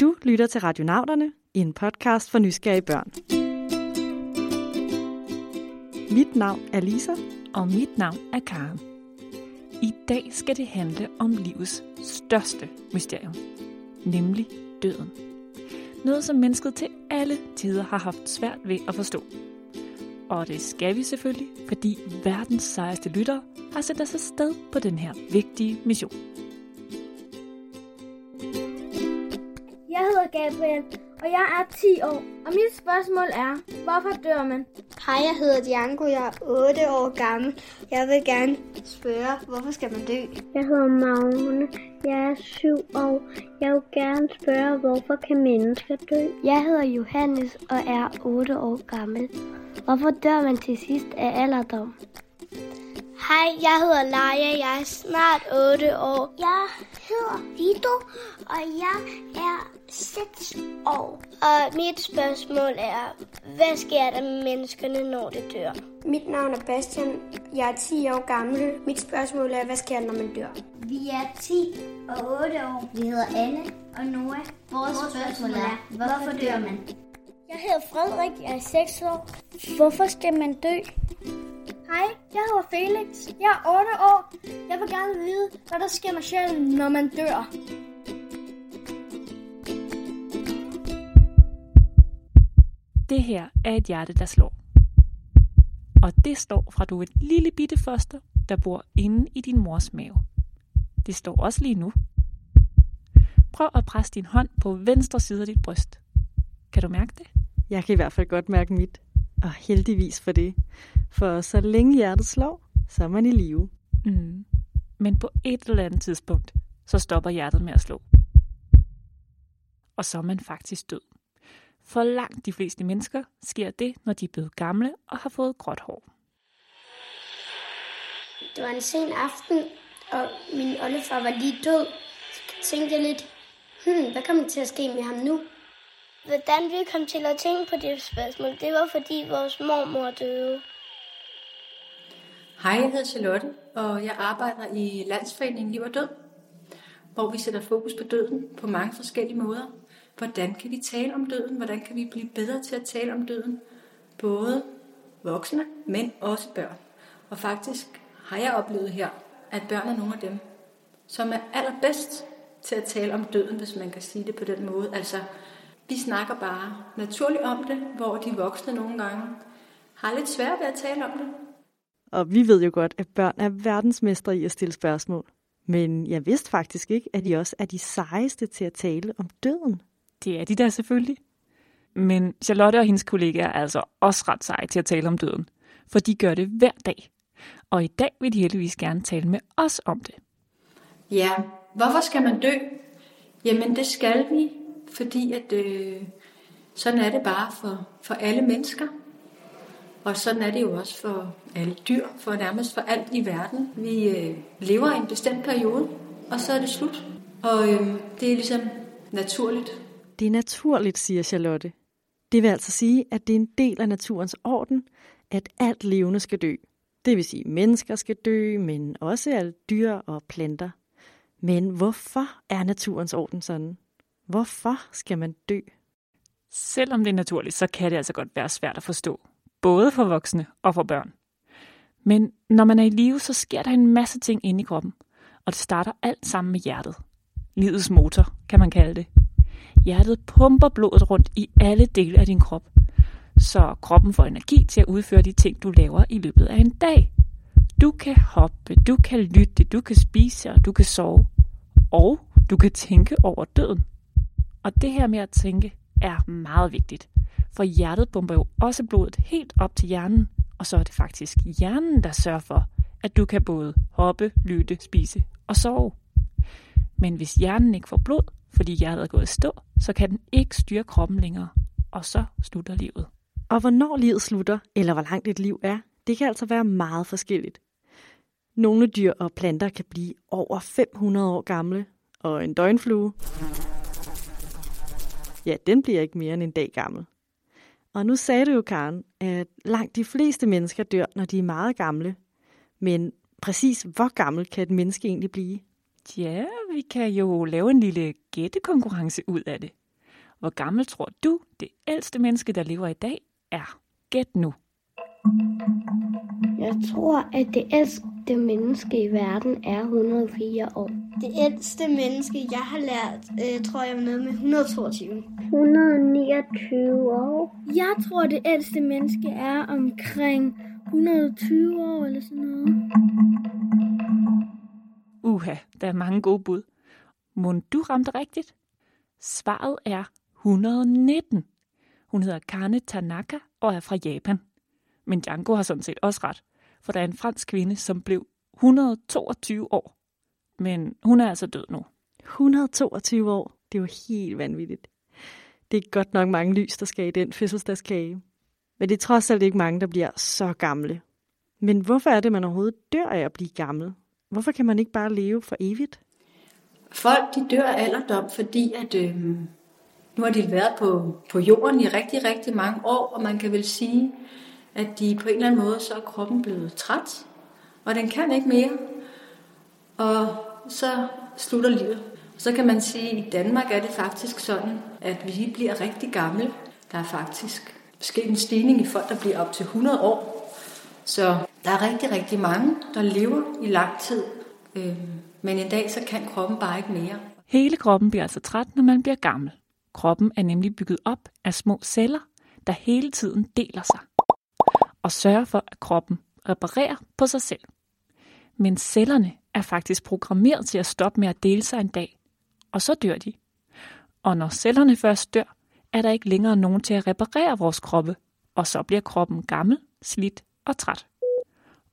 Du lytter til Radionauterne, en podcast for nysgerrige børn. Mit navn er Lisa. Og mit navn er Karen. I dag skal det handle om livets største mysterium, nemlig døden. Noget, som mennesket til alle tider har haft svært ved at forstå. Og det skal vi selvfølgelig, fordi verdens sejeste lyttere har sendt os afsted på den her vigtige mission. Gabriel, og jeg er 10 år. Og mit spørgsmål er, hvorfor dør man? Hej, jeg hedder Diango, jeg er 8 år gammel. Jeg vil gerne spørge, hvorfor skal man dø? Jeg hedder Magne, jeg er 7 år. Jeg vil gerne spørge, hvorfor kan mennesker dø? Jeg hedder Johannes og er 8 år gammel. Hvorfor dør man til sidst af alderdom? Hej, jeg hedder Laja, jeg er snart 8 år. Jeg hedder Lido, og jeg er 6 år. Og mit spørgsmål er, hvad sker der med menneskerne, når de dør? Mit navn er Bastian, jeg er 10 år gammel. Mit spørgsmål er, hvad sker der, når man dør? Vi er 10 og 8 år. Vi hedder Anne og Noah. Vores, Vores spørgsmål er, hvorfor dør man? Jeg hedder Frederik, jeg er 6 år. Hvorfor skal man dø? Hej, jeg hedder Felix. Jeg er 8 år. Jeg vil gerne vide, hvad der sker med sjælen, når man dør. Det her er et hjerte, der slår. Og det står fra du er et lille bitte foster, der bor inde i din mors mave. Det står også lige nu. Prøv at presse din hånd på venstre side af dit bryst. Kan du mærke det? Jeg kan i hvert fald godt mærke mit. Og heldigvis for det. For så længe hjertet slår, så er man i live. Mm. Men på et eller andet tidspunkt, så stopper hjertet med at slå. Og så er man faktisk død. For langt de fleste mennesker sker det, når de er blevet gamle og har fået gråt hår. Det var en sen aften, og min oldefar var lige død. Så tænkte jeg lidt, hmm, hvad kommer til at ske med ham nu? Hvordan vi kom til at tænke på det spørgsmål, det var fordi vores mormor døde. Hej, jeg hedder Charlotte, og jeg arbejder i Landsforeningen Liv og Død, hvor vi sætter fokus på døden på mange forskellige måder. Hvordan kan vi tale om døden? Hvordan kan vi blive bedre til at tale om døden? Både voksne, men også børn. Og faktisk har jeg oplevet her, at børn er nogle af dem, som er allerbedst til at tale om døden, hvis man kan sige det på den måde. Altså, vi snakker bare naturligt om det, hvor de voksne nogle gange har lidt svært ved at tale om det. Og vi ved jo godt, at børn er verdensmestre i at stille spørgsmål. Men jeg vidste faktisk ikke, at de også er de sejeste til at tale om døden. Det er de der selvfølgelig. Men Charlotte og hendes kollegaer er altså også ret seje til at tale om døden, for de gør det hver dag. Og i dag vil de heldigvis gerne tale med os om det. Ja, hvorfor skal man dø? Jamen det skal vi, fordi at øh, sådan er det bare for, for alle mennesker. Og sådan er det jo også for alle dyr, for nærmest for alt i verden. Vi øh, lever i en bestemt periode, og så er det slut. Og øh, det er ligesom naturligt. Det er naturligt, siger Charlotte. Det vil altså sige, at det er en del af naturens orden, at alt levende skal dø. Det vil sige, at mennesker skal dø, men også alle dyr og planter. Men hvorfor er naturens orden sådan? Hvorfor skal man dø? Selvom det er naturligt, så kan det altså godt være svært at forstå. Både for voksne og for børn. Men når man er i live, så sker der en masse ting inde i kroppen. Og det starter alt sammen med hjertet. Livets motor, kan man kalde det. Hjertet pumper blodet rundt i alle dele af din krop, så kroppen får energi til at udføre de ting, du laver i løbet af en dag. Du kan hoppe, du kan lytte, du kan spise og du kan sove. Og du kan tænke over døden. Og det her med at tænke er meget vigtigt, for hjertet pumper jo også blodet helt op til hjernen, og så er det faktisk hjernen, der sørger for, at du kan både hoppe, lytte, spise og sove. Men hvis hjernen ikke får blod, fordi hjertet er gået i stå, så kan den ikke styre kroppen længere, og så slutter livet. Og hvornår livet slutter, eller hvor langt et liv er, det kan altså være meget forskelligt. Nogle dyr og planter kan blive over 500 år gamle, og en døgnflue, ja, den bliver ikke mere end en dag gammel. Og nu sagde du jo, Karen, at langt de fleste mennesker dør, når de er meget gamle. Men præcis hvor gammel kan et menneske egentlig blive? Ja, vi kan jo lave en lille gættekonkurrence ud af det. Hvor gammel tror du, det ældste menneske, der lever i dag, er? Gæt nu. Jeg tror, at det ældste menneske i verden er 104 år. Det ældste menneske, jeg har lært, øh, tror jeg var noget med 122. 129 år. Jeg tror, det ældste menneske er omkring 120 år eller sådan noget. Uha, der er mange gode bud. Må du ramte rigtigt? Svaret er 119. Hun hedder Kane Tanaka og er fra Japan. Men Django har sådan set også ret, for der er en fransk kvinde, som blev 122 år. Men hun er altså død nu. 122 år. Det er jo helt vanvittigt. Det er godt nok mange lys, der skal i den fødselsdagskage. Men det er trods alt ikke mange, der bliver så gamle. Men hvorfor er det, man overhovedet dør af at blive gammel? Hvorfor kan man ikke bare leve for evigt? Folk de dør af alderdom, fordi at, øh, nu har de været på, på jorden i rigtig, rigtig mange år, og man kan vel sige, at de på en eller anden måde, så er kroppen blevet træt, og den kan ikke mere. Og så slutter livet. Så kan man sige, at i Danmark er det faktisk sådan, at vi bliver rigtig gamle. Der er faktisk sket en stigning i folk, der bliver op til 100 år. Så der er rigtig, rigtig mange, der lever i lang tid. Øhm, men en dag, så kan kroppen bare ikke mere. Hele kroppen bliver altså træt, når man bliver gammel. Kroppen er nemlig bygget op af små celler, der hele tiden deler sig og sørger for, at kroppen reparerer på sig selv. Men cellerne er faktisk programmeret til at stoppe med at dele sig en dag, og så dør de. Og når cellerne først dør, er der ikke længere nogen til at reparere vores kroppe, og så bliver kroppen gammel, slidt og træt.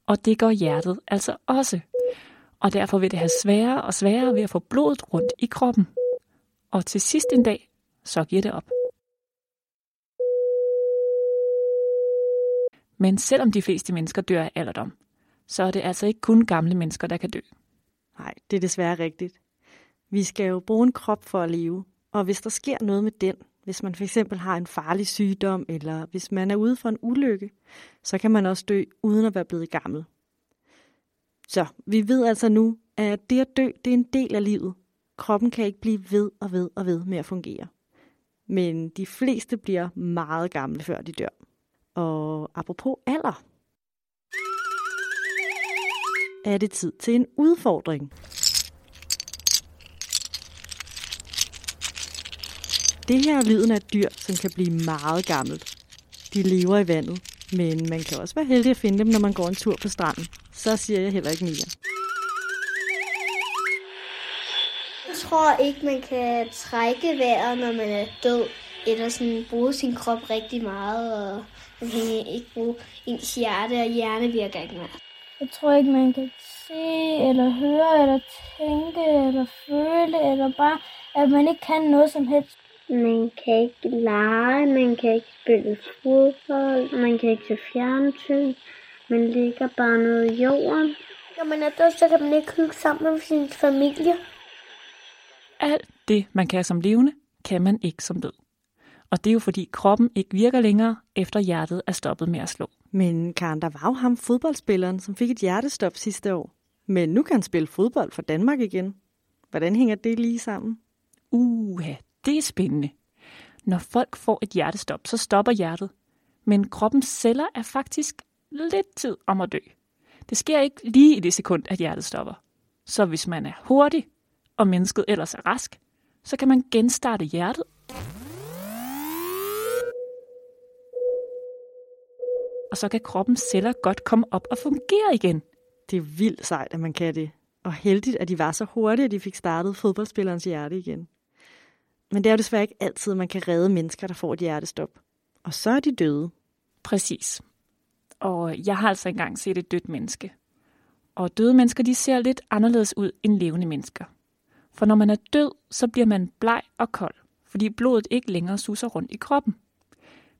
Og det går hjertet altså også. Og derfor vil det have sværere og sværere ved at få blodet rundt i kroppen. Og til sidst en dag, så giver det op. Men selvom de fleste mennesker dør af alderdom, så er det altså ikke kun gamle mennesker, der kan dø. Nej, det er desværre rigtigt. Vi skal jo bruge en krop for at leve, og hvis der sker noget med den, hvis man fx har en farlig sygdom, eller hvis man er ude for en ulykke, så kan man også dø uden at være blevet gammel. Så vi ved altså nu, at det at dø, det er en del af livet. Kroppen kan ikke blive ved og ved og ved med at fungere. Men de fleste bliver meget gamle, før de dør. Og apropos alder, er det tid til en udfordring. Det her er lyden af et dyr, som kan blive meget gammelt. De lever i vandet, men man kan også være heldig at finde dem, når man går en tur på stranden. Så siger jeg heller ikke mere. Jeg tror ikke, man kan trække vejret, når man er død, eller sådan bruge sin krop rigtig meget, og man kan ikke bruge ens hjerte, og hjerne virker ikke mere. Jeg tror ikke, man kan se, eller høre, eller tænke, eller føle, eller bare, at man ikke kan noget som helst. Man kan ikke lege, man kan ikke spille fodbold, man kan ikke se fjernsyn. Man ligger bare nede i jorden. Når man er død, så kan man ikke hygge sammen med sin familie. Alt det, man kan som levende, kan man ikke som død. Og det er jo fordi kroppen ikke virker længere, efter hjertet er stoppet med at slå. Men Karen, der var jo ham fodboldspilleren, som fik et hjertestop sidste år. Men nu kan han spille fodbold for Danmark igen. Hvordan hænger det lige sammen? Uha, det er spændende. Når folk får et hjertestop, så stopper hjertet. Men kroppens celler er faktisk lidt tid om at dø. Det sker ikke lige i det sekund, at hjertet stopper. Så hvis man er hurtig, og mennesket ellers er rask, så kan man genstarte hjertet. Og så kan kroppens celler godt komme op og fungere igen. Det er vildt sejt, at man kan det. Og heldigt, at de var så hurtige, at de fik startet fodboldspillerens hjerte igen. Men det er jo desværre ikke altid, at man kan redde mennesker, der får et hjertestop. Og så er de døde. Præcis. Og jeg har altså engang set et dødt menneske. Og døde mennesker, de ser lidt anderledes ud end levende mennesker. For når man er død, så bliver man bleg og kold, fordi blodet ikke længere suser rundt i kroppen.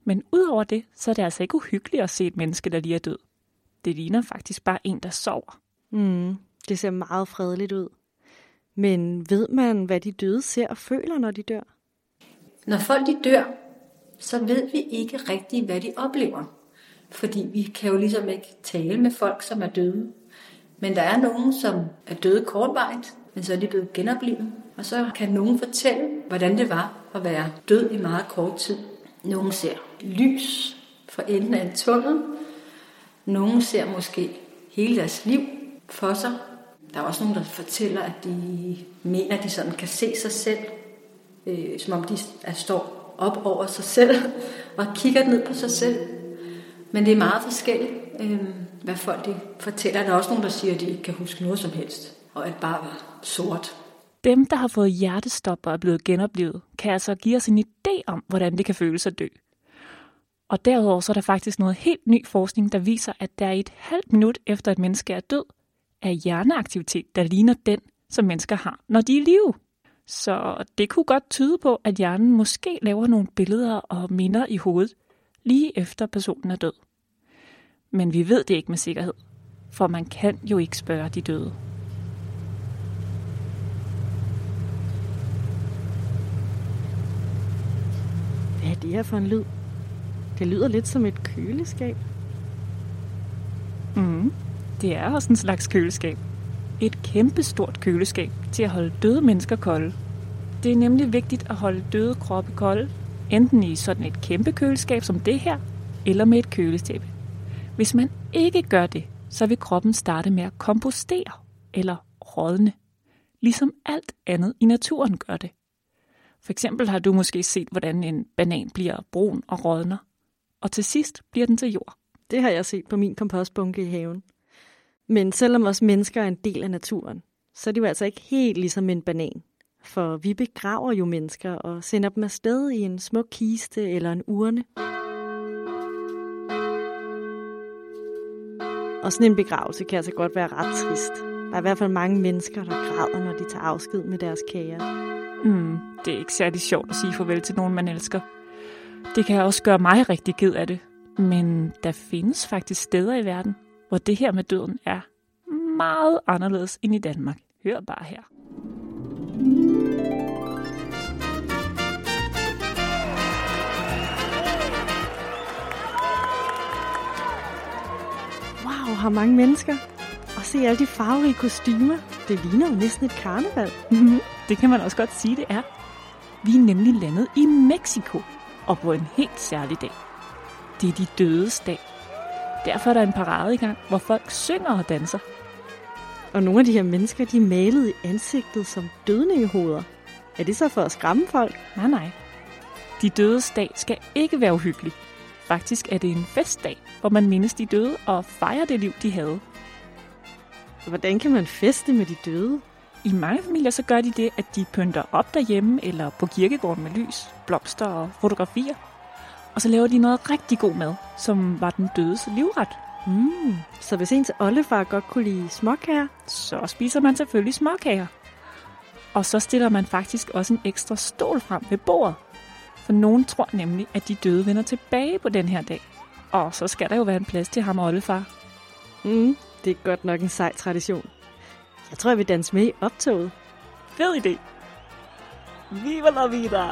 Men udover det, så er det altså ikke uhyggeligt at se et menneske, der lige er død. Det ligner faktisk bare en, der sover. Mm, det ser meget fredeligt ud. Men ved man, hvad de døde ser og føler, når de dør? Når folk de dør, så ved vi ikke rigtigt, hvad de oplever. Fordi vi kan jo ligesom ikke tale med folk, som er døde. Men der er nogen, som er døde kortvarigt, men så er de blevet genoplevet. Og så kan nogen fortælle, hvordan det var at være død i meget kort tid. Nogle ser lys fra enden af en tunnel. Nogle ser måske hele deres liv for sig. Der er også nogen, der fortæller, at de mener, at de sådan kan se sig selv, øh, som om de er, står op over sig selv og kigger ned på sig selv. Men det er meget forskelligt, øh, hvad folk de fortæller. Der er også nogen, der siger, at de ikke kan huske noget som helst, og at bare var sort. Dem, der har fået hjertestop og er blevet genoplevet, kan altså give os en idé om, hvordan det kan føles at dø. Og derudover så er der faktisk noget helt ny forskning, der viser, at der i et halvt minut efter et menneske er død, er hjerneaktivitet, der ligner den, som mennesker har, når de er i live. Så det kunne godt tyde på, at hjernen måske laver nogle billeder og minder i hovedet, lige efter personen er død. Men vi ved det ikke med sikkerhed, for man kan jo ikke spørge de døde. Er det her for en lyd? Det lyder lidt som et køleskab. Mm, det er også en slags køleskab. Et kæmpestort køleskab til at holde døde mennesker kolde. Det er nemlig vigtigt at holde døde kroppe kolde, enten i sådan et kæmpe køleskab som det her, eller med et kølestæppe. Hvis man ikke gør det, så vil kroppen starte med at kompostere eller rådne, ligesom alt andet i naturen gør det. For eksempel har du måske set, hvordan en banan bliver brun og rådner, og til sidst bliver den til jord. Det har jeg set på min kompostbunke i haven. Men selvom os mennesker er en del af naturen, så er det jo altså ikke helt ligesom en banan. For vi begraver jo mennesker og sender dem afsted i en smuk kiste eller en urne. Og sådan en begravelse kan altså godt være ret trist. Der er i hvert fald mange mennesker, der græder, når de tager afsked med deres kære. Mm, det er ikke særlig sjovt at sige farvel til nogen, man elsker. Det kan også gøre mig rigtig ked af det. Men der findes faktisk steder i verden, hvor det her med døden er meget anderledes end i Danmark. Hør bare her. Wow, har mange mennesker. Og se alle de farverige kostymer. Det ligner jo næsten et karneval. Det kan man også godt sige, det er. Vi er nemlig landet i Mexico, og på en helt særlig dag. Det er de dødes dag. Derfor er der en parade i gang, hvor folk synger og danser. Og nogle af de her mennesker, de er malet i ansigtet som dødningehoveder. Er det så for at skræmme folk? Nej, nej. De dødes dag skal ikke være uhyggelig. Faktisk er det en festdag, hvor man mindes de døde og fejrer det liv, de havde. Hvordan kan man feste med de døde? I mange familier så gør de det, at de pynter op derhjemme eller på kirkegården med lys, blomster og fotografier. Og så laver de noget rigtig god mad, som var den dødes livret. Mm, så hvis ens oldefar godt kunne lide småkager, så spiser man selvfølgelig småkager. Og så stiller man faktisk også en ekstra stol frem ved bordet. For nogen tror nemlig, at de døde vender tilbage på den her dag. Og så skal der jo være en plads til ham og oldefar. Mm, det er godt nok en sej tradition. Jeg tror, jeg vil danse med i optoget. Fed idé. Viva la vida!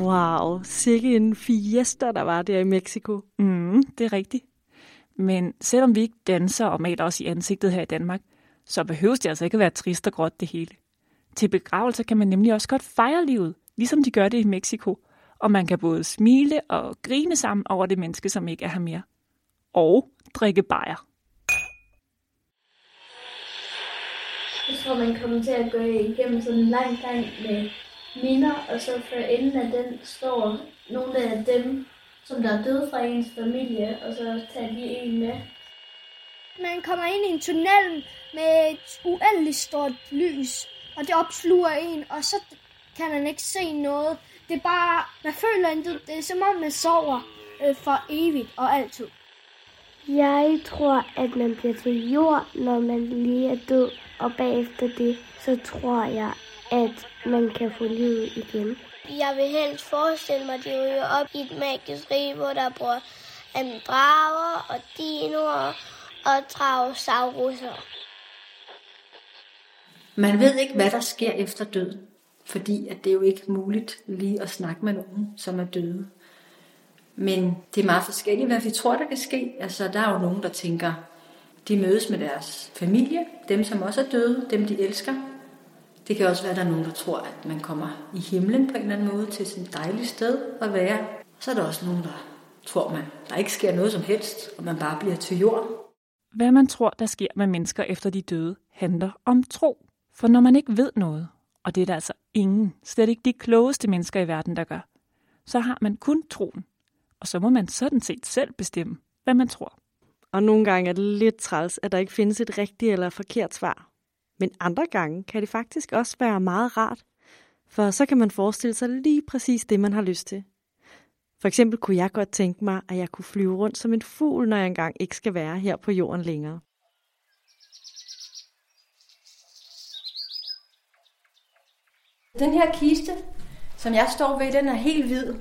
Wow, sikke en fiesta, der var der i Mexico. Mm, det er rigtigt. Men selvom vi ikke danser og maler os i ansigtet her i Danmark, så behøves det altså ikke at være trist og gråt det hele. Til begravelser kan man nemlig også godt fejre livet, ligesom de gør det i Mexico, og man kan både smile og grine sammen over det menneske, som ikke er her mere. Og drikke bajer. Jeg tror, man kommer til at gå igennem sådan en lang gang med minder, og så for enden af den står nogle af dem, som der er døde fra ens familie, og så tager de en med. Man kommer ind i en tunnel med et uendeligt stort lys, og det opsluger en, og så kan man ikke se noget. Det er bare, man føler intet. Det er som om, man sover øh, for evigt og altid. Jeg tror, at man bliver til jord, når man lige er død, og bagefter det, så tror jeg, at man kan få livet igen. Jeg vil helst forestille mig, at de ryger op i et magisk rige, hvor der bor en drager og dinoer og dragosaurusser. Man ved ikke, hvad der sker efter døden, fordi at det er jo ikke muligt lige at snakke med nogen, som er døde. Men det er meget forskelligt, hvad vi tror, der kan ske. Altså, der er jo nogen, der tænker, de mødes med deres familie, dem som også er døde, dem de elsker. Det kan også være, at der er nogen, der tror, at man kommer i himlen på en eller anden måde til sådan et dejligt sted at være. Så er der også nogen, der tror man, der ikke sker noget som helst, og man bare bliver til jord. Hvad man tror, der sker med mennesker efter de døde, handler om tro. For når man ikke ved noget, og det er der altså ingen, slet ikke de klogeste mennesker i verden, der gør, så har man kun troen. Og så må man sådan set selv bestemme, hvad man tror. Og nogle gange er det lidt træls, at der ikke findes et rigtigt eller forkert svar. Men andre gange kan det faktisk også være meget rart, for så kan man forestille sig lige præcis det, man har lyst til. For eksempel kunne jeg godt tænke mig, at jeg kunne flyve rundt som en fugl, når jeg engang ikke skal være her på jorden længere. Den her kiste, som jeg står ved, den er helt hvid.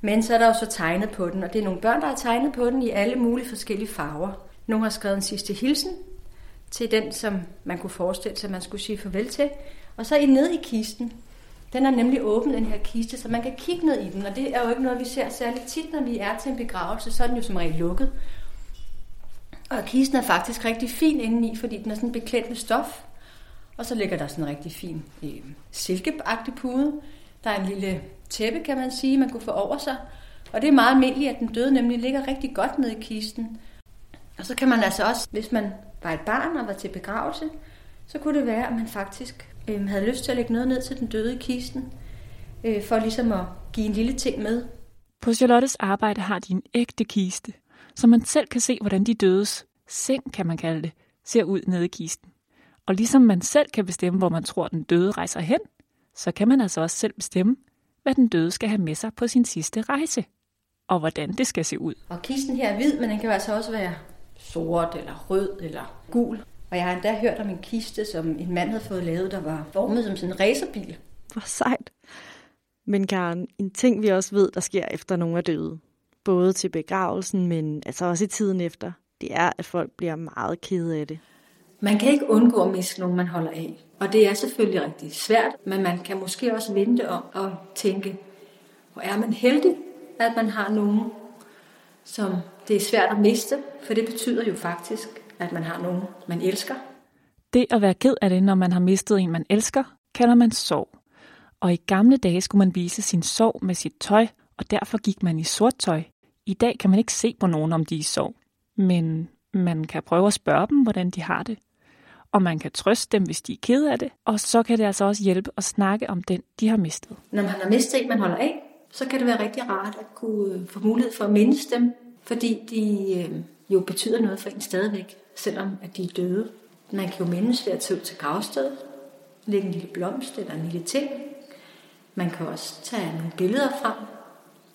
Men så er der jo så tegnet på den, og det er nogle børn, der har tegnet på den i alle mulige forskellige farver. Nogle har skrevet en sidste hilsen til den, som man kunne forestille sig, man skulle sige farvel til. Og så i ned i kisten, den er nemlig åben, den her kiste, så man kan kigge ned i den. Og det er jo ikke noget, vi ser særligt tit, når vi er til en begravelse. Så er den jo som regel lukket. Og kisten er faktisk rigtig fin indeni, fordi den er sådan beklædt med stof. Og så ligger der sådan en rigtig fin øh, silkeagtig pude. Der er en lille tæppe, kan man sige, man kunne få over sig. Og det er meget almindeligt, at den døde nemlig ligger rigtig godt nede i kisten. Og så kan man altså også, hvis man var et barn og var til begravelse, så kunne det være, at man faktisk øh, havde lyst til at lægge noget ned til den døde i kisten, øh, for ligesom at give en lille ting med. På Charlottes arbejde har de en ægte kiste, så man selv kan se, hvordan de dødes seng, kan man kalde det, ser ud nede i kisten. Og ligesom man selv kan bestemme, hvor man tror, den døde rejser hen, så kan man altså også selv bestemme, hvad den døde skal have med sig på sin sidste rejse, og hvordan det skal se ud. Og kisten her er hvid, men den kan altså også være sort, eller rød, eller gul. Og jeg har endda hørt om en kiste, som en mand havde fået lavet, der var formet som sådan en racerbil. Hvor sejt. Men Karen, en ting vi også ved, der sker efter nogen er døde, både til begravelsen, men altså også i tiden efter, det er, at folk bliver meget kede af det. Man kan ikke undgå at miste nogen, man holder af. Og det er selvfølgelig rigtig svært, men man kan måske også vente om og tænke, hvor er man heldig, at man har nogen, som det er svært at miste, for det betyder jo faktisk, at man har nogen, man elsker. Det at være ked af det, når man har mistet en, man elsker, kalder man sorg. Og i gamle dage skulle man vise sin sorg med sit tøj, og derfor gik man i sort tøj. I dag kan man ikke se på nogen, om de er i sorg. Men man kan prøve at spørge dem, hvordan de har det. Og man kan trøste dem, hvis de er ked af det. Og så kan det altså også hjælpe at snakke om den, de har mistet. Når man har mistet en, man holder af, så kan det være rigtig rart at kunne øh, få mulighed for at mindes dem, fordi de øh, jo betyder noget for en stadigvæk, selvom at de er døde. Man kan jo mindes ved at tage ud til gravstedet, lægge en lille blomst eller en lille ting. Man kan også tage nogle billeder frem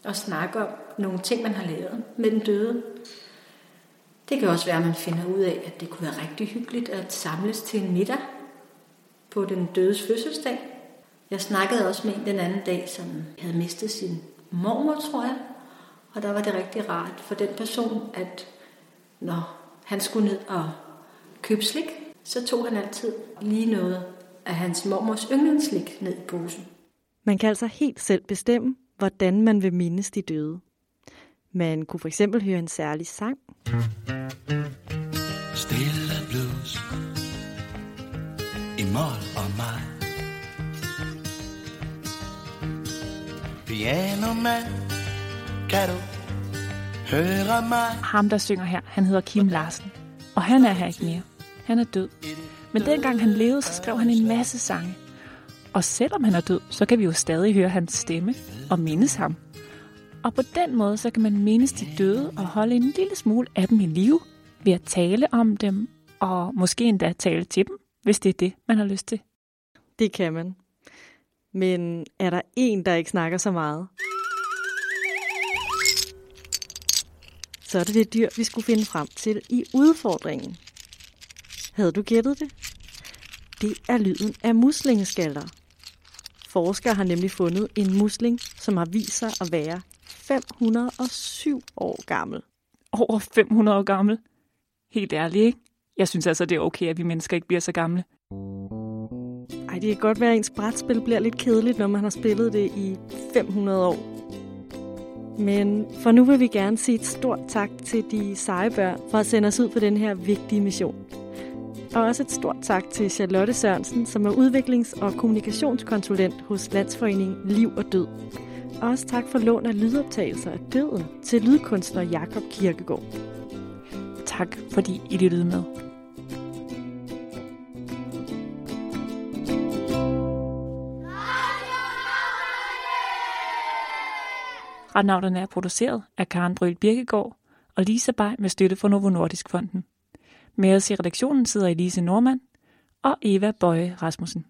og snakke om nogle ting, man har lavet med den døde. Det kan også være, at man finder ud af, at det kunne være rigtig hyggeligt at samles til en middag på den dødes fødselsdag. Jeg snakkede også med en den anden dag, som havde mistet sin mormor, tror jeg. Og der var det rigtig rart for den person, at når han skulle ned og købe slik, så tog han altid lige noget af hans mormors yndlingsslik ned i posen. Man kan altså helt selv bestemme, hvordan man vil mindes de døde. Man kunne for eksempel høre en særlig sang. Stille blues i mål og mig. Piano man, kan du høre mig? Ham, der synger her, han hedder Kim Larsen. Og han er her ikke mere. Han er død. Men dengang han levede, så skrev han en masse sange. Og selvom han er død, så kan vi jo stadig høre hans stemme og mindes ham. Og på den måde, så kan man mindes de døde og holde en lille smule af dem i live ved at tale om dem, og måske endda tale til dem, hvis det er det, man har lyst til. Det kan man. Men er der en, der ikke snakker så meget? Så er det det dyr, vi skulle finde frem til i udfordringen. Havde du gættet det? Det er lyden af muslingeskaller. Forskere har nemlig fundet en musling, som har vist sig at være 507 år gammel. Over 500 år gammel? Helt ærligt, ikke? Jeg synes altså, det er okay, at vi mennesker ikke bliver så gamle. Ej, det kan godt være, at ens brætspil bliver lidt kedeligt, når man har spillet det i 500 år. Men for nu vil vi gerne sige et stort tak til de seje børn for at sende os ud på den her vigtige mission. Og også et stort tak til Charlotte Sørensen, som er udviklings- og kommunikationskonsulent hos Landsforeningen Liv og Død. Også tak for lån af lydoptagelser af døden til lydkunstner Jakob Kirkegaard. Tak fordi I lyttede med. Radnauterne er produceret af Karen Bryl Birkegaard og Lisa Bay med støtte fra Novo Nordisk Fonden. Med os i redaktionen sidder Elise Normand og Eva Bøje Rasmussen.